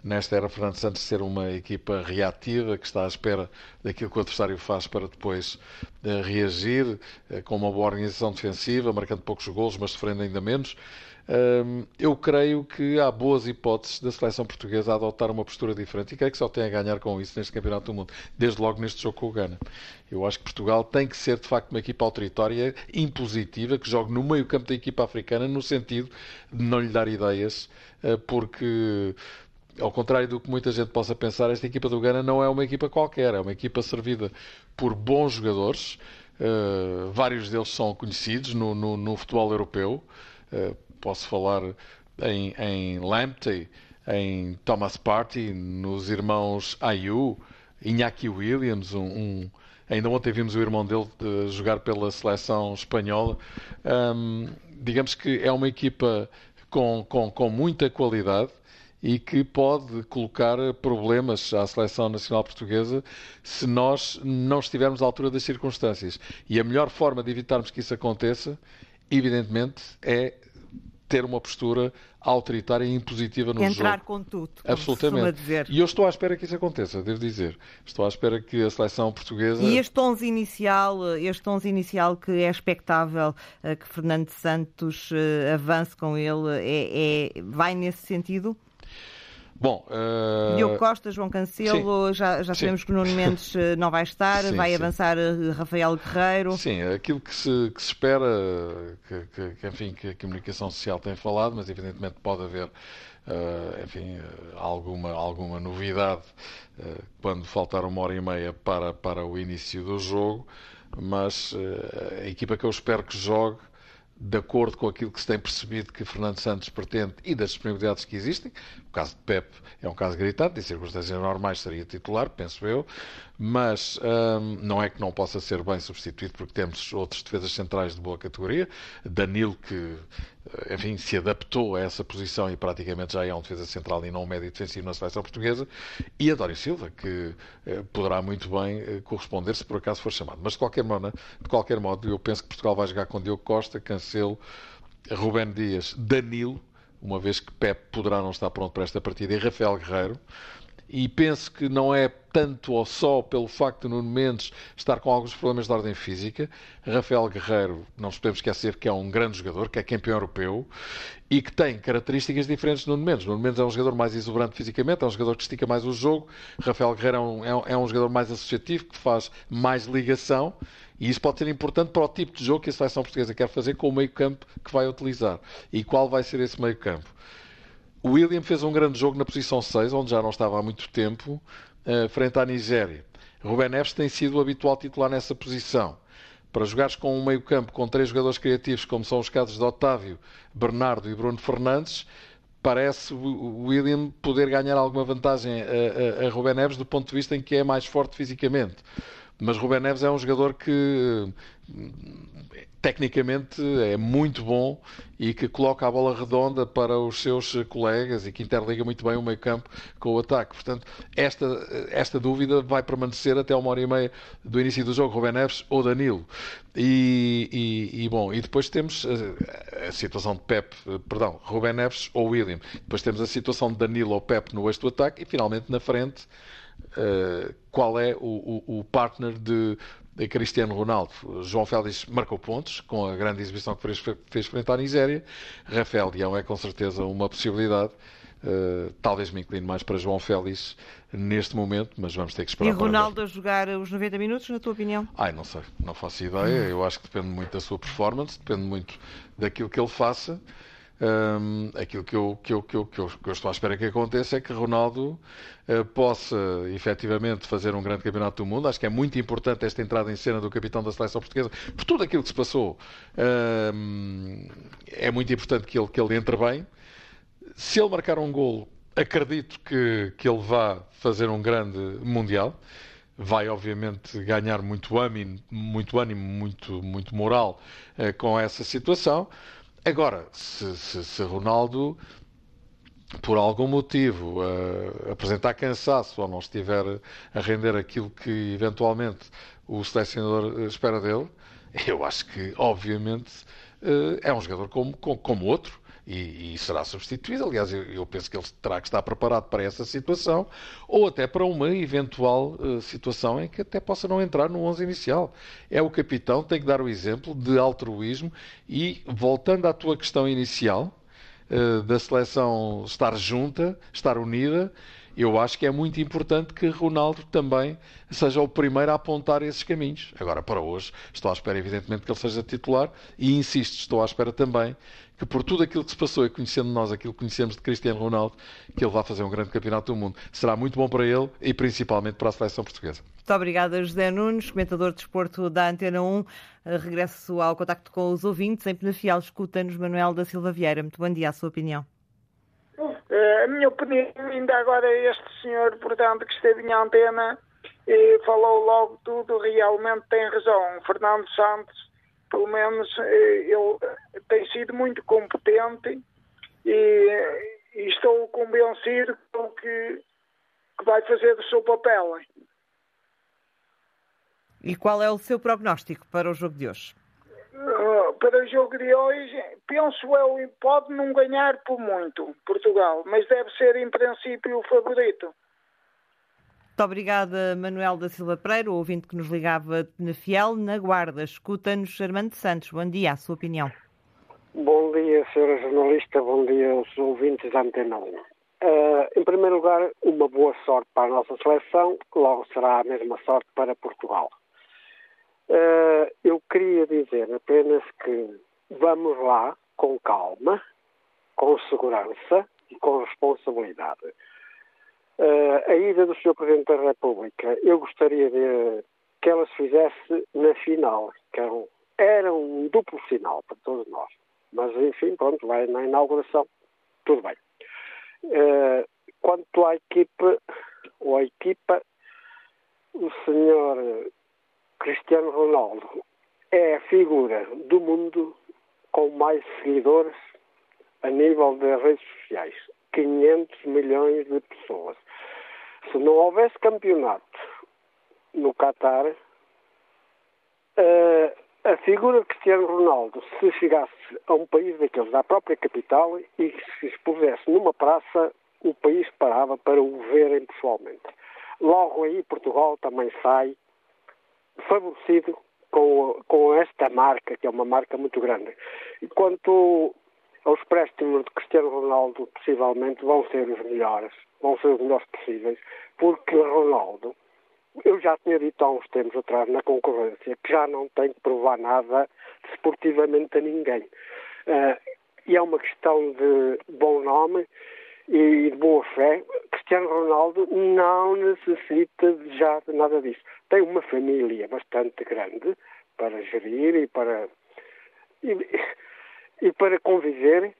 nesta era Fernando Santos, ser uma equipa reativa, que está à espera daquilo que o adversário faz para depois eh, reagir, com uma boa organização defensiva, marcando poucos golos, mas sofrendo ainda menos. Eu creio que há boas hipóteses da seleção portuguesa a adotar uma postura diferente e creio que só tem a ganhar com isso neste Campeonato do Mundo, desde logo neste jogo com o Ghana. Eu acho que Portugal tem que ser de facto uma equipa autoritária, impositiva, que jogue no meio campo da equipa africana, no sentido de não lhe dar ideias, ah, porque ao contrário do que muita gente possa pensar, esta equipa do Ghana não é uma equipa qualquer, é uma equipa servida por bons jogadores. Uh, vários deles são conhecidos no, no, no futebol europeu. Uh, posso falar em, em Lamptey, em Thomas Partey, nos irmãos Ayu, Iñaki Williams, um, um, ainda ontem vimos o irmão dele de jogar pela seleção espanhola. Digamos que é uma equipa com, com, com muita qualidade e que pode colocar problemas à seleção nacional portuguesa se nós não estivermos à altura das circunstâncias. E a melhor forma de evitarmos que isso aconteça, evidentemente, é ter uma postura autoritária e impositiva no Entrar jogo. Entrar com tudo, Absolutamente. E eu estou à espera que isso aconteça, devo dizer. Estou à espera que a seleção portuguesa... E este 11 inicial, este 11 inicial que é expectável eh, que Fernando Santos eh, avance com ele, é, é vai nesse sentido? Bom, uh... Diogo Costa, João Cancelo, sim, já, já sabemos sim. que o Nuno Mendes eh, não vai estar, sim, vai avançar eh, Rafael Guerreiro. Sim, aquilo que se, que se espera, que, que, que, enfim, que a comunicação social tem falado, mas evidentemente pode haver, uh, enfim, alguma, alguma novidade uh, quando faltar uma hora e meia para, para o início do jogo, mas a equipa que eu espero que jogue de acordo com aquilo que se tem percebido que Fernando Santos pretende e das disponibilidades que existem. O caso de Pep é um caso gritante, em circunstâncias normais seria titular, penso eu, mas hum, não é que não possa ser bem substituído, porque temos outros defesas centrais de boa categoria. Danilo, que enfim, se adaptou a essa posição e praticamente já é um defesa central e não um médio defensivo na seleção portuguesa, e Adório Silva, que eh, poderá muito bem eh, corresponder se por acaso for chamado. Mas de qualquer, modo, de qualquer modo, eu penso que Portugal vai jogar com Diogo Costa, Cancelo, Rubén Dias, Danilo, uma vez que Pep poderá não estar pronto para esta partida, e Rafael Guerreiro e penso que não é tanto ou só pelo facto de Nuno Mendes estar com alguns problemas de ordem física. Rafael Guerreiro, não nos podemos esquecer que é um grande jogador, que é campeão europeu e que tem características diferentes de Nuno Mendes. Nuno Mendes é um jogador mais exuberante fisicamente, é um jogador que estica mais o jogo. Rafael Guerreiro é um, é é um jogador mais associativo, que faz mais ligação. E isso pode ser importante para o tipo de jogo que a seleção portuguesa quer fazer com o meio campo que vai utilizar. E qual vai ser esse meio campo? O William fez um grande jogo na posição 6, onde já não estava há muito tempo, uh, frente à Nigéria. Ruben Neves tem sido o habitual titular nessa posição. Para jogares com um meio-campo com três jogadores criativos, como são os casos de Otávio, Bernardo e Bruno Fernandes, parece o William poder ganhar alguma vantagem a, a, a Ruben Neves do ponto de vista em que é mais forte fisicamente. Mas Ruben Neves é um jogador que tecnicamente é muito bom e que coloca a bola redonda para os seus colegas e que interliga muito bem o meio campo com o ataque. Portanto, esta, esta dúvida vai permanecer até uma hora e meia do início do jogo, Rubén Neves ou Danilo. E, e, e, bom, e depois temos a, a, situação de Pep, perdão, Rubén Neves ou William. Depois temos a situação de Danilo ou Pep no eixo do ataque e finalmente na frente uh, qual é o, o, o partner de Cristiano Ronaldo. João Félix marcou pontos com a grande exibição que fez, fez frente à Nigéria. Rafael Leão é com certeza uma possibilidade. Uh, talvez me incline mais para João Félix neste momento, mas vamos ter que esperar. E Ronaldo a jogar os 90 minutos, na tua opinião? Ai, não sei, não faço ideia. Eu acho que depende muito da sua performance, depende muito daquilo que ele faça. Um, aquilo que eu, que, eu, que, eu, que, eu, que eu estou à espera que aconteça é que Ronaldo uh, possa efetivamente fazer um grande campeonato do mundo. Acho que é muito importante esta entrada em cena do capitão da seleção portuguesa, por tudo aquilo que se passou. Um, é muito importante que ele, que ele entre bem. Se ele marcar um golo, acredito que, que ele vá fazer um grande Mundial. Vai, obviamente, ganhar muito ânimo, muito, ânimo, muito, muito moral uh, com essa situação. Agora, se, se, se Ronaldo, por algum motivo, uh, apresentar cansaço ou não estiver a render aquilo que eventualmente o selecionador espera dele, eu acho que, obviamente, uh, é um jogador como, como, como outro e, e, será substituído. Aliás, eu, eu, penso que ele terá que estar preparado para essa situação ou até para uma eventual uh, situação em que até possa não entrar no 11 inicial. É o capitão, tem que dar o exemplo de altruísmo e, voltando à tua questão inicial, uh, da seleção estar junta, estar unida, eu acho que é muito importante que Ronaldo também seja o primeiro a apontar esses caminhos. Agora, para hoje, estou à espera, evidentemente, que ele seja titular e insisto, estou à espera também que por tudo aquilo que se passou e conhecendo nós aquilo que conhecemos de Cristiano Ronaldo, que ele vá fazer um grande campeonato do mundo. Será muito bom para ele e principalmente para a seleção portuguesa. Muito obrigada, José Nunes, comentador de desporto da Antena 1. Regresso ao contacto com os ouvintes. Em Penafiel, escuta-nos Manuel da Silva Vieira. Muito bom dia, a sua opinião. Eh, a minha opinião, ainda agora, este senhor, portanto, que esteve em antena e falou logo tudo, realmente tem razão. Fernando Santos, pelo menos, eh, ele tem sido muito competente e, e estou convencido que, que vai fazer o seu papel. E qual é o seu prognóstico para o jogo de hoje? Uh, para o jogo de hoje, penso eu, pode não ganhar por muito Portugal, mas deve ser em princípio o favorito. Muito obrigada, Manuel da Silva Pereira, o ouvinte que nos ligava na Fiel, na Guarda. Escuta-nos, Armando Santos. Bom dia, a sua opinião. Bom dia, senhora jornalista, bom dia aos ouvintes da Antena 1. Uh, em primeiro lugar, uma boa sorte para a nossa seleção, logo será a mesma sorte para Portugal. Uh, eu queria dizer apenas que vamos lá com calma, com segurança e com responsabilidade. Uh, a ida do Sr. Presidente da República, eu gostaria de, que ela se fizesse na final, que era um, era um duplo sinal para todos nós. Mas, enfim, pronto, vai na inauguração, tudo bem. Uh, quanto à equipe, ou à equipa, o senhor Cristiano Ronaldo é a figura do mundo com mais seguidores a nível das redes sociais. 500 milhões de pessoas. Se não houvesse campeonato no Qatar, uh, a figura de Cristiano Ronaldo, se chegasse a um país daqueles da própria capital e se expusesse numa praça, o país parava para o verem pessoalmente. Logo aí Portugal também sai favorecido com, com esta marca, que é uma marca muito grande. E quanto aos préstimos de Cristiano Ronaldo, possivelmente vão ser os melhores, vão ser os melhores possíveis, porque Ronaldo, eu já tinha dito há uns tempos atrás na concorrência, que já não tem que provar nada desportivamente a ninguém. Uh, e é uma questão de bom nome e de boa fé. Cristiano Ronaldo não necessita já de nada disso. Tem uma família bastante grande para gerir e para. E, e para conviver,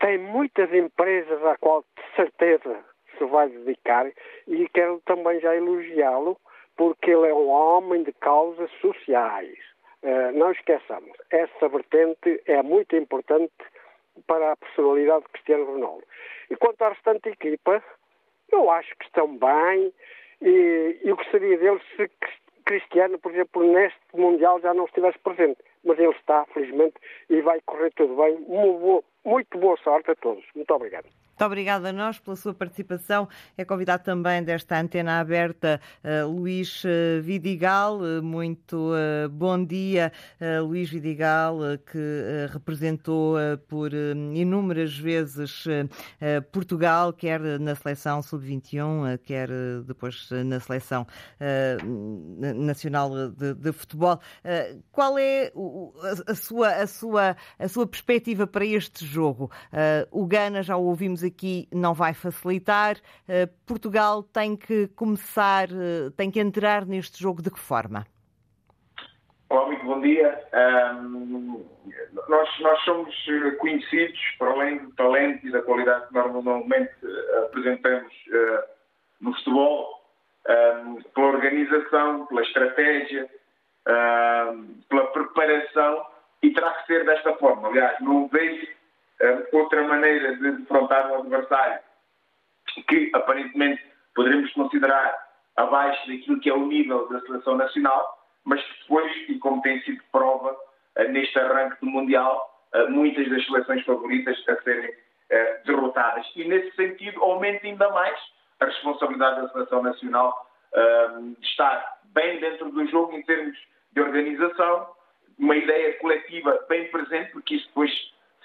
tem muitas empresas à qual de certeza se vai dedicar e quero também já elogiá-lo porque ele é um homem de causas sociais. Uh, não esqueçamos, essa vertente é muito importante para a personalidade de Cristiano Ronaldo. E quanto à restante equipa, eu acho que estão bem e eu gostaria deles se Cristiano, por exemplo, neste Mundial já não estivesse presente mas ele está, felizmente, e vai correr tudo bem. Muito boa sorte a todos. Muito obrigado. Muito obrigada a nós pela sua participação. É convidado também desta antena aberta Luís Vidigal. Muito bom dia, Luís Vidigal, que representou por inúmeras vezes Portugal, quer na seleção sub-21, quer depois na seleção nacional de, de futebol. qual é a, sua, a, sua, a sua perspectiva para este jogo? o Gana, já o ouvimos aqui aqui não vai facilitar. Eh, Portugal tem que começar, eh, tem que entrar neste jogo de que forma? Olá, muito bom dia. Um, nós, nós somos eh, conhecidos, para além do talento e da qualidade que normalmente apresentamos uh, no futebol, um, pela organização, pela estratégia, pela preparação, e terá que ser desta forma. Aliás, não vejo outra maneira de defrontar um adversário que aparentemente poderemos considerar abaixo daquilo que é o nível da seleção nacional, mas depois, e como tem sido prova eh, neste arranque do Mundial, eh, muitas das seleções favoritas a serem eh, derrotadas. E nesse sentido, aumenta ainda mais a responsabilidade da seleção nacional de estar bem dentro do jogo em termos de organização, uma ideia coletiva bem presente, porque isso depois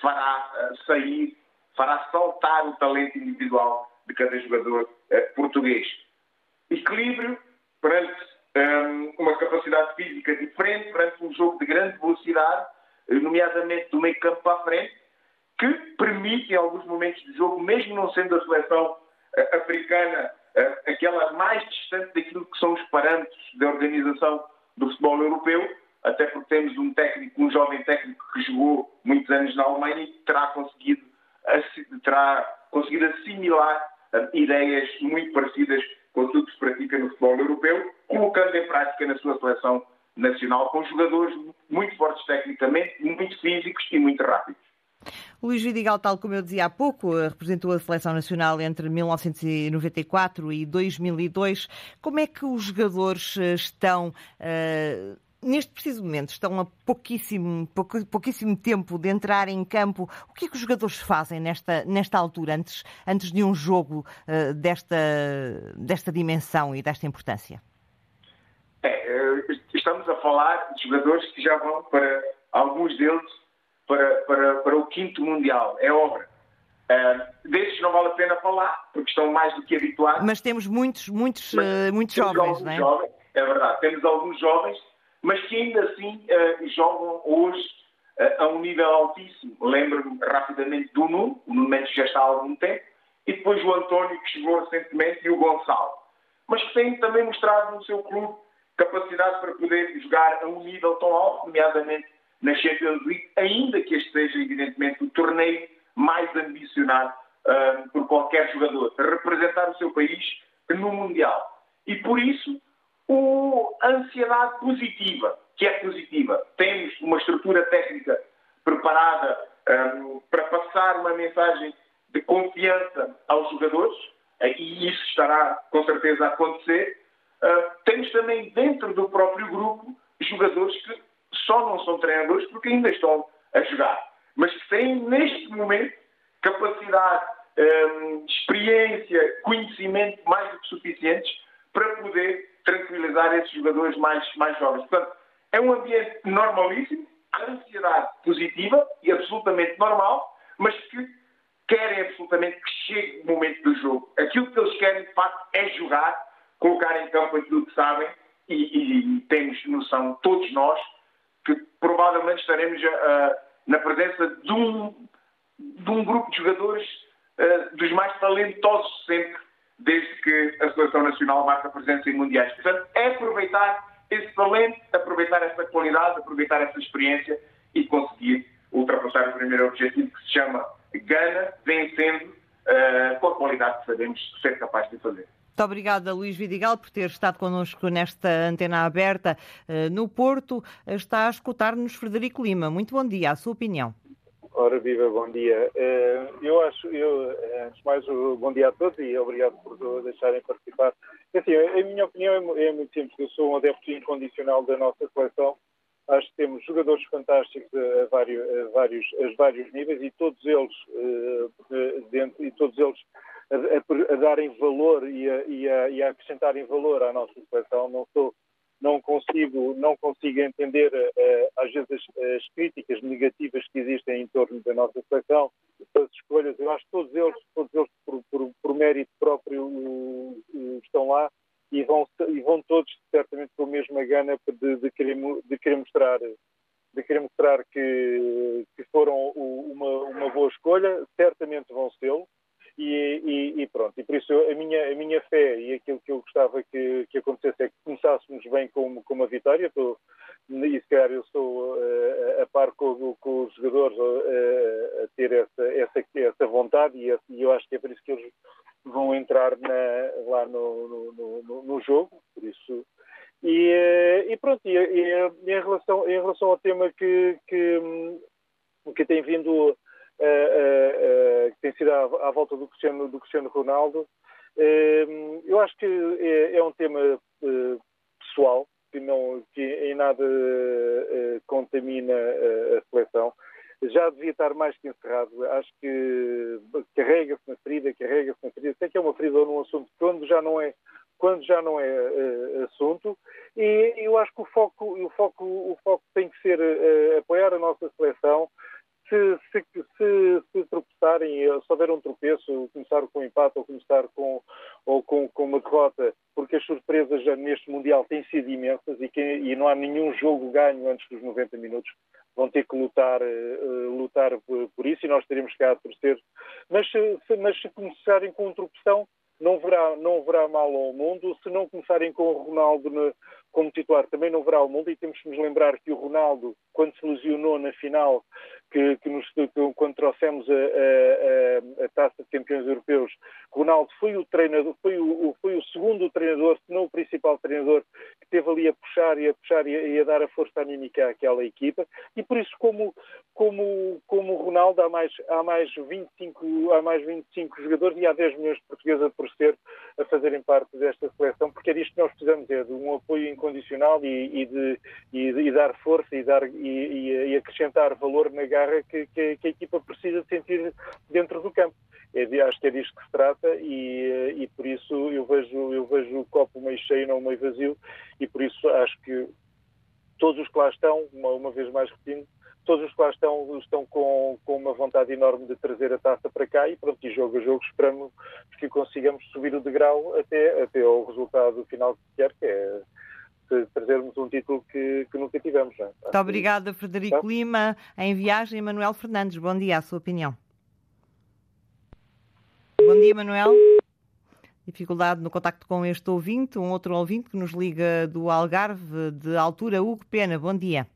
fará uh, sair fará saltar o talento individual de cada jogador português. Equilíbrio perante um, uma capacidade física diferente, perante um jogo de grande velocidade, nomeadamente do meio campo para a frente, que permite, em alguns momentos do jogo, mesmo não sendo a seleção africana aquela mais distante daquilo que são os parâmetros da organização do futebol europeu, até porque temos um técnico, um jovem técnico que jogou muitos anos na Alemanha e terá conseguido, terá conseguido assimilar uh, ideias muito parecidas com aquilo que se pratica no futebol europeu, colocando em prática na sua seleção nacional com jogadores muito fortes tecnicamente, muito físicos e muito rápidos. Luís Vidigal, tal como eu dizia há pouco, eh, representou a Seleção Nacional entre 1994 e 2002. Como é que os jogadores eh, estão, uh, neste preciso momento, estão a pouquíssimo, pouquíssimo tempo de entrar em campo? O que é que os jogadores fazem nesta, nesta altura, antes, antes de um jogo uh, desta, desta dimensão e desta importância? É, estamos a falar de jogadores que já vão para alguns deles para, para, para o quinto Mundial. É obra. Uh, desses não vale a pena falar, porque estão mais do que habituados. Mas temos muitos, muitos, uh, muitos jovens, não é? Jovens, é verdade, temos alguns jovens, mas que ainda assim uh, jogam hoje uh, a um nível altíssimo. Lembro-me rapidamente do Nuno, o Nuno Mendes já está há algum tempo, e depois o António, que chegou recentemente, e o Gonçalo. Mas que têm também mostrado no seu clube capacidade para poder jogar a um nível tão alto, nomeadamente na Champions League, ainda que este seja, evidentemente, o torneio mais ambicionado uh, por qualquer jogador, representar o seu país no Mundial. E por isso, o, a ansiedade positiva, que é positiva. Temos uma estrutura técnica preparada um, para passar uma mensagem de confiança aos jogadores, e isso estará com certeza a acontecer. Uh, temos também dentro do próprio grupo jogadores que só não são treinadores porque ainda estão a jogar, mas que têm neste momento capacidade, um, experiência, conhecimento mais do que suficientes para poder tranquilizar esses jogadores mais, mais jovens. Portanto, é um ambiente normalíssimo, ansiedade positiva e absolutamente normal, mas que querem absolutamente que chegue o momento do jogo. Aquilo que eles querem, de facto, é jogar, colocar em campo aquilo que sabem e, e, temos noção, todos nós, que provavelmente estaremos uh, na presença de um, de um grupo de jogadores uh, dos mais talentosos sempre, desde que a Seleção Nacional marca presença em Mundiais. Portanto, é aproveitar esse talento, aproveitar essa qualidade, aproveitar essa experiência e conseguir ultrapassar o primeiro objetivo que se chama Gana, vencendo uh, com a qualidade que sabemos ser capaz de fazer. Muito obrigada, Luís Vidigal, por ter estado connosco nesta antena aberta uh, no Porto. Está a escutar-nos Frederico Lima. Muito bom dia, a sua opinião. Ora, viva, bom dia. Uh, eu acho, eu, antes de mais, bom dia a todos e obrigado por deixarem participar. Assim, a minha opinião é, é muito simples. Eu sou um adepto incondicional da nossa coleção. Acho que temos jogadores fantásticos a vários, a vários, a vários níveis e todos eles, uh, dentro, e todos eles a, a, a darem valor e a, e, e a, acrescentarem valor à nossa seleção. Não sou, não consigo, não consigo entender uh, às vezes as, as, críticas negativas que existem em torno da nossa seleção, as escolhas. Eu acho que todos eles, todos eles por, por, por mérito próprio estão lá e vão, e vão todos certamente com a mesma gana de, de, querer, de querer mostrar de querer mostrar que, que foram uma, uma boa escolha, certamente vão sê-lo, e, e, e, pronto. E por isso a minha, a minha fé e aquilo que eu gostava que, que acontecesse é que começássemos bem com, com uma vitória. E se calhar eu sou uh, a par com, com os jogadores uh, a ter essa, essa, essa vontade e, e, eu acho que é por isso que eles vão entrar na, lá no, no, no, no, jogo. Por isso. E, uh, e pronto, e, em, relação, em relação ao tema que, que, que tem vindo que tem sido à, à, volta do Cristiano, do Cristiano Ronaldo. eu acho que é, é um tema pessoal, que, não, que em nada contamina a seleção já devia estar mais que encerrado. Acho que carrega-se na ferida, carrega-se na ferida. Sei que é uma ferida num assunto quando já não é quando já não é uh, assunto e eu acho que o foco o foco o foco tem que ser uh, apoiar a nossa seleção se, se, se, se tropeçarem, se houver um tropeço, começar com um empate ou começar com, ou com, com uma derrota, porque as surpresas neste Mundial têm sido imensas e, que, e não há nenhum jogo ganho antes dos 90 minutos. Vão ter que lutar, uh, lutar por isso e nós teremos que a torcer. Mas, se, mas se começarem com um tropeção, não verá, não verá mal ao mundo. Se não começarem com o Ronaldo na, como titular, também não verá o mundo. E temos que nos lembrar que o Ronaldo, quando se lesionou na final, que, que, nos, que quando trouxemos a, a, a, taça de campeões europeus, Ronaldo foi o treinador, foi o, foi o segundo treinador, se não o principal treinador, que teve ali a puxar e a puxar e a, e a dar a força anímica àquela equipa. E por isso, como, como, como Ronaldo, há mais, há, mais 25, há mais 25 jogadores e há 10 milhões de portugueses a torcer a fazerem parte desta seleção, porque é disto que nós precisamos, é de um apoio incondicional e, e de, e, e, dar força e, dar, e, acrescentar valor na garra que, que, que, a equipa precisa sentir dentro do campo. É, acho que é disto que se trata e, e por isso eu vejo, eu vejo o copo meio cheio, não meio vazio, e por isso acho que todos os que lá estão, uma, uma vez mais repetindo, todos os que lá estão estão com, com uma vontade enorme de trazer a taça para cá e pronto, e jogo a jogo esperamos que consigamos subir o degrau até, até ao resultado final que quer, que é trazermos um título que, que nunca tivemos. É? Muito obrigada, Frederico tá? Lima. Em viagem, Manuel Fernandes. Bom dia, a sua opinião. Bom dia, Manuel. Dificuldade no contacto com este ouvinte, um outro ouvinte que nos liga do Algarve, de altura, Hugo Pena. Bom dia.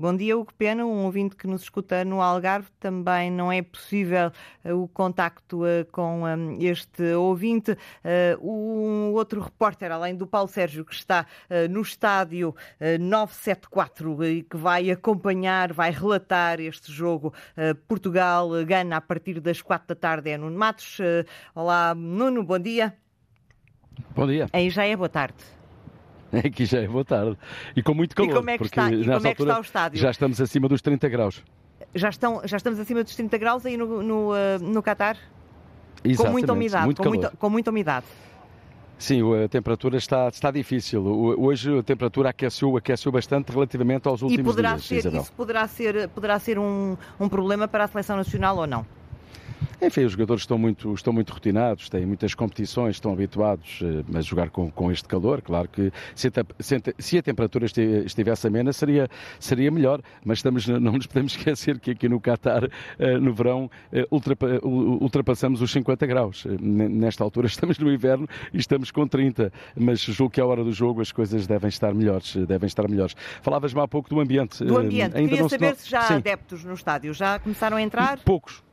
Bom dia, Hugo Pena, um ouvinte que nos escuta no Algarve. Também não é possível uh, o contacto uh, com um, este ouvinte. Uh, um outro repórter, além do Paulo Sérgio, que está no estádio 974 e que vai acompanhar, vai relatar este jogo Portugal-Gana a partir das quatro da tarde, é Nuno Matos. olá, Nuno, bom dia. Bom dia. Aí já é boa tarde. Aqui já é boa tarde. E com muito calor. E como é que, está, e como é que está o estádio? Já estamos acima dos 30 graus. Já, estão, já estamos acima dos 30 graus aí no, no, uh, no Qatar? Exatamente, com muita umidade. Muito com, muita, com muita umidade. Sim, a temperatura está, está difícil. Hoje a temperatura aqueceu, aqueceu bastante relativamente aos últimos e poderá dias. Ser, Isabel. isso poderá ser, poderá ser um, um problema para a seleção nacional ou não? Enfim, os jogadores estão muito, estão muito rotinados, têm muitas competições, estão habituados eh, a jogar com, com este calor. Claro que se a, se a temperatura estivesse amena seria, seria melhor, mas estamos, não nos podemos esquecer que aqui no Qatar, eh, no verão, eh, ultrapassamos os 50 graus. Nesta altura estamos no inverno e estamos com 30, mas julgo que à hora do jogo as coisas devem estar melhores. Devem estar melhores. Falavas-me há pouco do ambiente. Do ambiente. Ainda Queria não saber se, já há adeptos no estádio. Já começaram a entrar? Poucos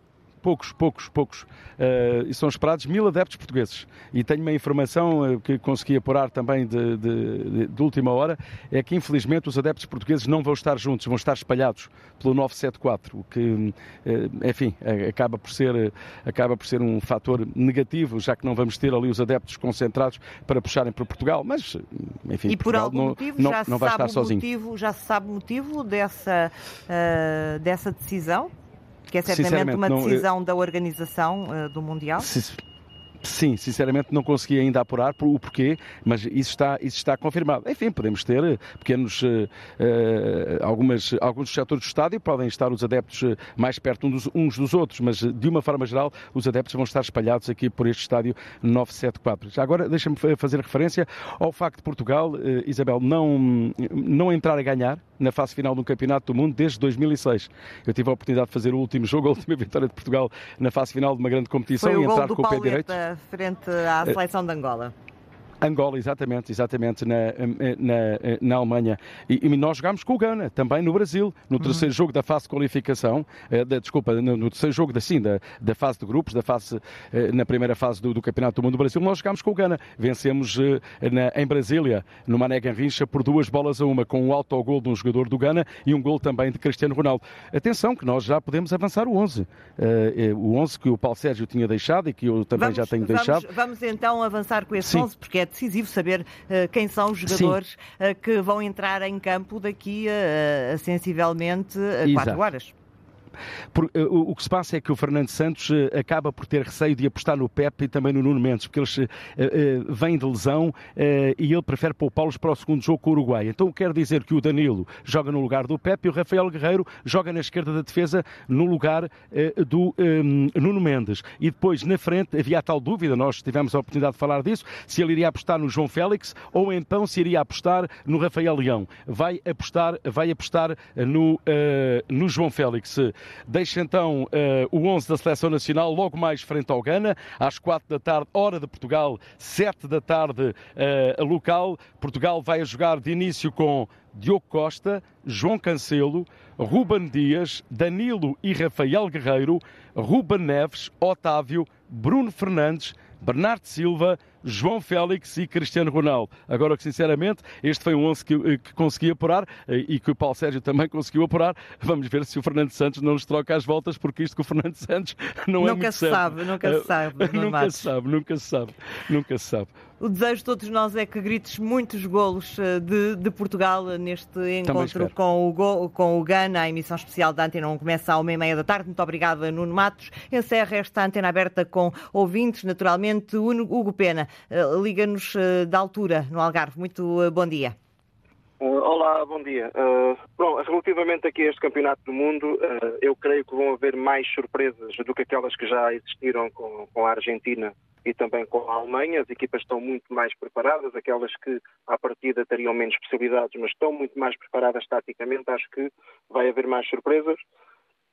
poucos, poucos, poucos. Uh, e são esperados mil adeptos portugueses. E tenho uma informação uh, que consegui apurar também de, de, de, última hora, é que infelizmente os adeptos portugueses não vão estar juntos, vão estar espalhados pelo 974, o que, uh, enfim, acaba por, ser, acaba por ser um fator negativo, já que não vamos ter ali os adeptos concentrados para puxarem para Portugal. Mas, enfim, e por algum não, motivo não, já, não vai estar sozinho. Motivo, já se sabe o motivo dessa, dessa decisão? Que é certamente uma decisão não, eu... da organização uh, do Mundial? Sim, sinceramente não consegui ainda apurar o porquê, mas isso está, isso está confirmado. Enfim, podemos ter eh, pequenos, uh, algumas, alguns setores do estádio, podem estar os adeptos mais perto uns dos, outros, mas de uma forma geral os adeptos vão estar espalhados aqui por este estádio 974. Já agora deixa-me fazer referência ao facto de Portugal, uh, Isabel, não, não entrar a ganhar na fase final do Campeonato do Mundo desde 2006. Eu tive a oportunidade de fazer o último jogo, a última vitória de Portugal na fase final de uma grande competição Foi e entrar com o pé direito frente à eh, seleção de Angola. Angola, exatamente, exatamente, na, na, na Alemanha. E, e, nós jogámos com o Gana, também no Brasil, no terceiro uhum. jogo da fase de qualificação, eh, da, desculpa, no, no, terceiro jogo da, sim, da, da fase de grupos, da fase, eh, na primeira fase do, do, Campeonato do Mundo do Brasil, nós jogámos com o Gana. Vencemos eh, na, em Brasília, no Mané Garrincha, por duas bolas a uma, com um autogol de um jogador do Gana e um gol também de Cristiano Ronaldo. Atenção, que nós já podemos avançar o 11. Uh, o 11 que o Paulo Sérgio tinha deixado e que eu também vamos, já tenho vamos, deixado. Vamos então avançar com esse sim. 11, porque é decisivo saber uh, quem são os jogadores uh, que vão entrar em campo daqui a, a sensivelmente a 4 horas. Por, uh, o que se passa é que o Fernando Santos uh, acaba por ter receio de apostar no Pepe e também no Nuno Mendes, porque eles uh, vêm de lesão e ele prefere poupá-los para o segundo jogo com o Uruguai. Então quer dizer que o Danilo joga no lugar do Pepe e o Rafael Guerreiro joga na esquerda da defesa no lugar do um, Nuno Mendes. E depois, na frente, havia a tal dúvida, nós tivemos a oportunidade de falar disso, se ele iria apostar no João Félix ou então se iria apostar no Rafael Leão. Vai apostar, vai apostar no, uh, no João Félix. Deixa então uh, o 11 da Seleção Nacional logo mais frente ao Gana, às 4 da tarde, hora de Portugal, 7 da tarde uh, local. Portugal vai a jogar de início com Diogo Costa, João Cancelo, Ruben Dias, Danilo e Rafael Guerreiro, Ruben Neves, Otávio, Bruno Fernandes, Bernardo Silva, João Félix e Cristiano Ronaldo. Agora que, sinceramente, este foi um 11 que, eh, que consegui apurar eh, e que o Paulo Sérgio também conseguiu apurar. Vamos ver se o Fernando Santos não nos troca as voltas, porque isto que o Fernando Santos não nunca é muito se sabe, Nunca se sabe, uh, nunca se sabe, nunca se sabe, nunca se sabe. O desejo de todos nós é que grites muitos golos de, de Portugal neste encontro com o, com o Gana. A emissão especial da Antena 1 começa à uma e meia da tarde. Muito obrigada, Nuno Matos. Encerra esta antena aberta com ouvintes, naturalmente, Hugo Pena. Liga-nos da altura, no Algarve. Muito bom dia. Olá, bom dia. Uh, bom, relativamente aqui a este Campeonato do Mundo, uh, eu creio que vão haver mais surpresas do que aquelas que já existiram com, com a Argentina e também com a Alemanha. As equipas estão muito mais preparadas, aquelas que à partida teriam menos possibilidades, mas estão muito mais preparadas taticamente. Acho que vai haver mais surpresas.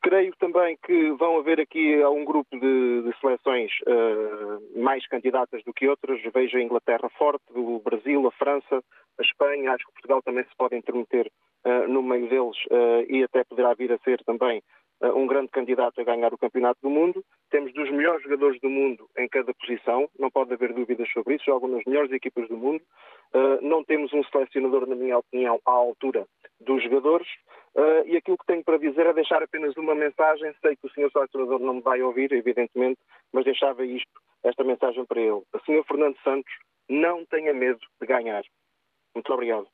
Creio também que vão haver aqui um grupo de, de seleções uh, mais candidatas do que outras. Vejo a Inglaterra forte, o Brasil, a França, a Espanha. Acho que Portugal também se pode intermeter uh, no meio deles uh, e até poderá vir a ser também um grande candidato a ganhar o Campeonato do Mundo. Temos dos melhores jogadores do mundo em cada posição, não pode haver dúvidas sobre isso, jogam nas melhores equipas do mundo. Uh, não temos um selecionador, na minha opinião, à altura dos jogadores. Uh, e aquilo que tenho para dizer é deixar apenas uma mensagem. Sei que o senhor selecionador não me vai ouvir, evidentemente, mas deixava isto, esta mensagem para ele. O senhor Fernando Santos não tenha medo de ganhar. Muito obrigado.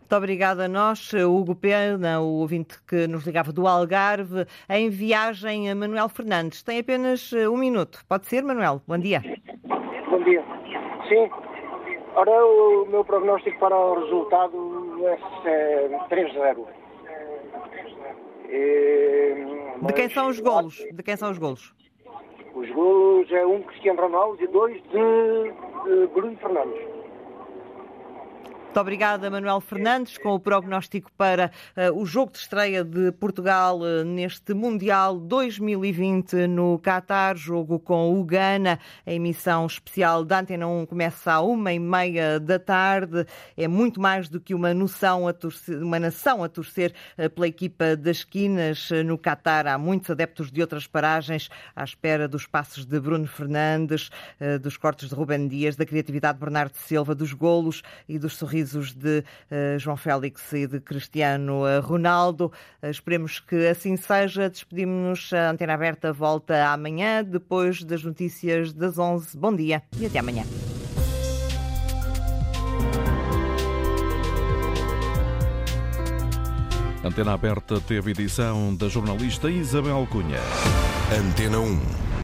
Muito obrigada a nós, Hugo Pena, o ouvinte que nos ligava do Algarve, em viagem a Manuel Fernandes. Tem apenas eh, um minuto. Pode ser, Manuel? Bom dia. Bom dia. Sim. Ora, o meu prognóstico para o resultado é 3-0. É, de quem são os golos? De quem são os golos? Os golos é um Cristiano Ronaldo e dois de, de Bruno Fernandes. Muito obrigada, Manuel Fernandes, com o prognóstico para uh, o jogo de estreia de Portugal uh, neste Mundial 2020 no Qatar, jogo com o Ghana. A emissão especial da Antena 1 começa à uma e meia da tarde. É muito mais do que uma, noção a torcer, uma nação a torcer uh, pela equipa das esquinas no Qatar. Há muitos adeptos de outras paragens à espera dos passos de Bruno Fernandes, dos cortes de Ruben Dias, da criatividade de Bernardo Silva, dos golos e dos sorrisos sorrisos de uh, João Félix e de Cristiano eh, Ronaldo. Uh, esperemos que assim seja. Despedimos-nos. A antena aberta volta amanhã, depois das notícias das 11. Bom dia e até amanhã. Antena Aberta teve edição da jornalista Isabel Cunha. Antena 1.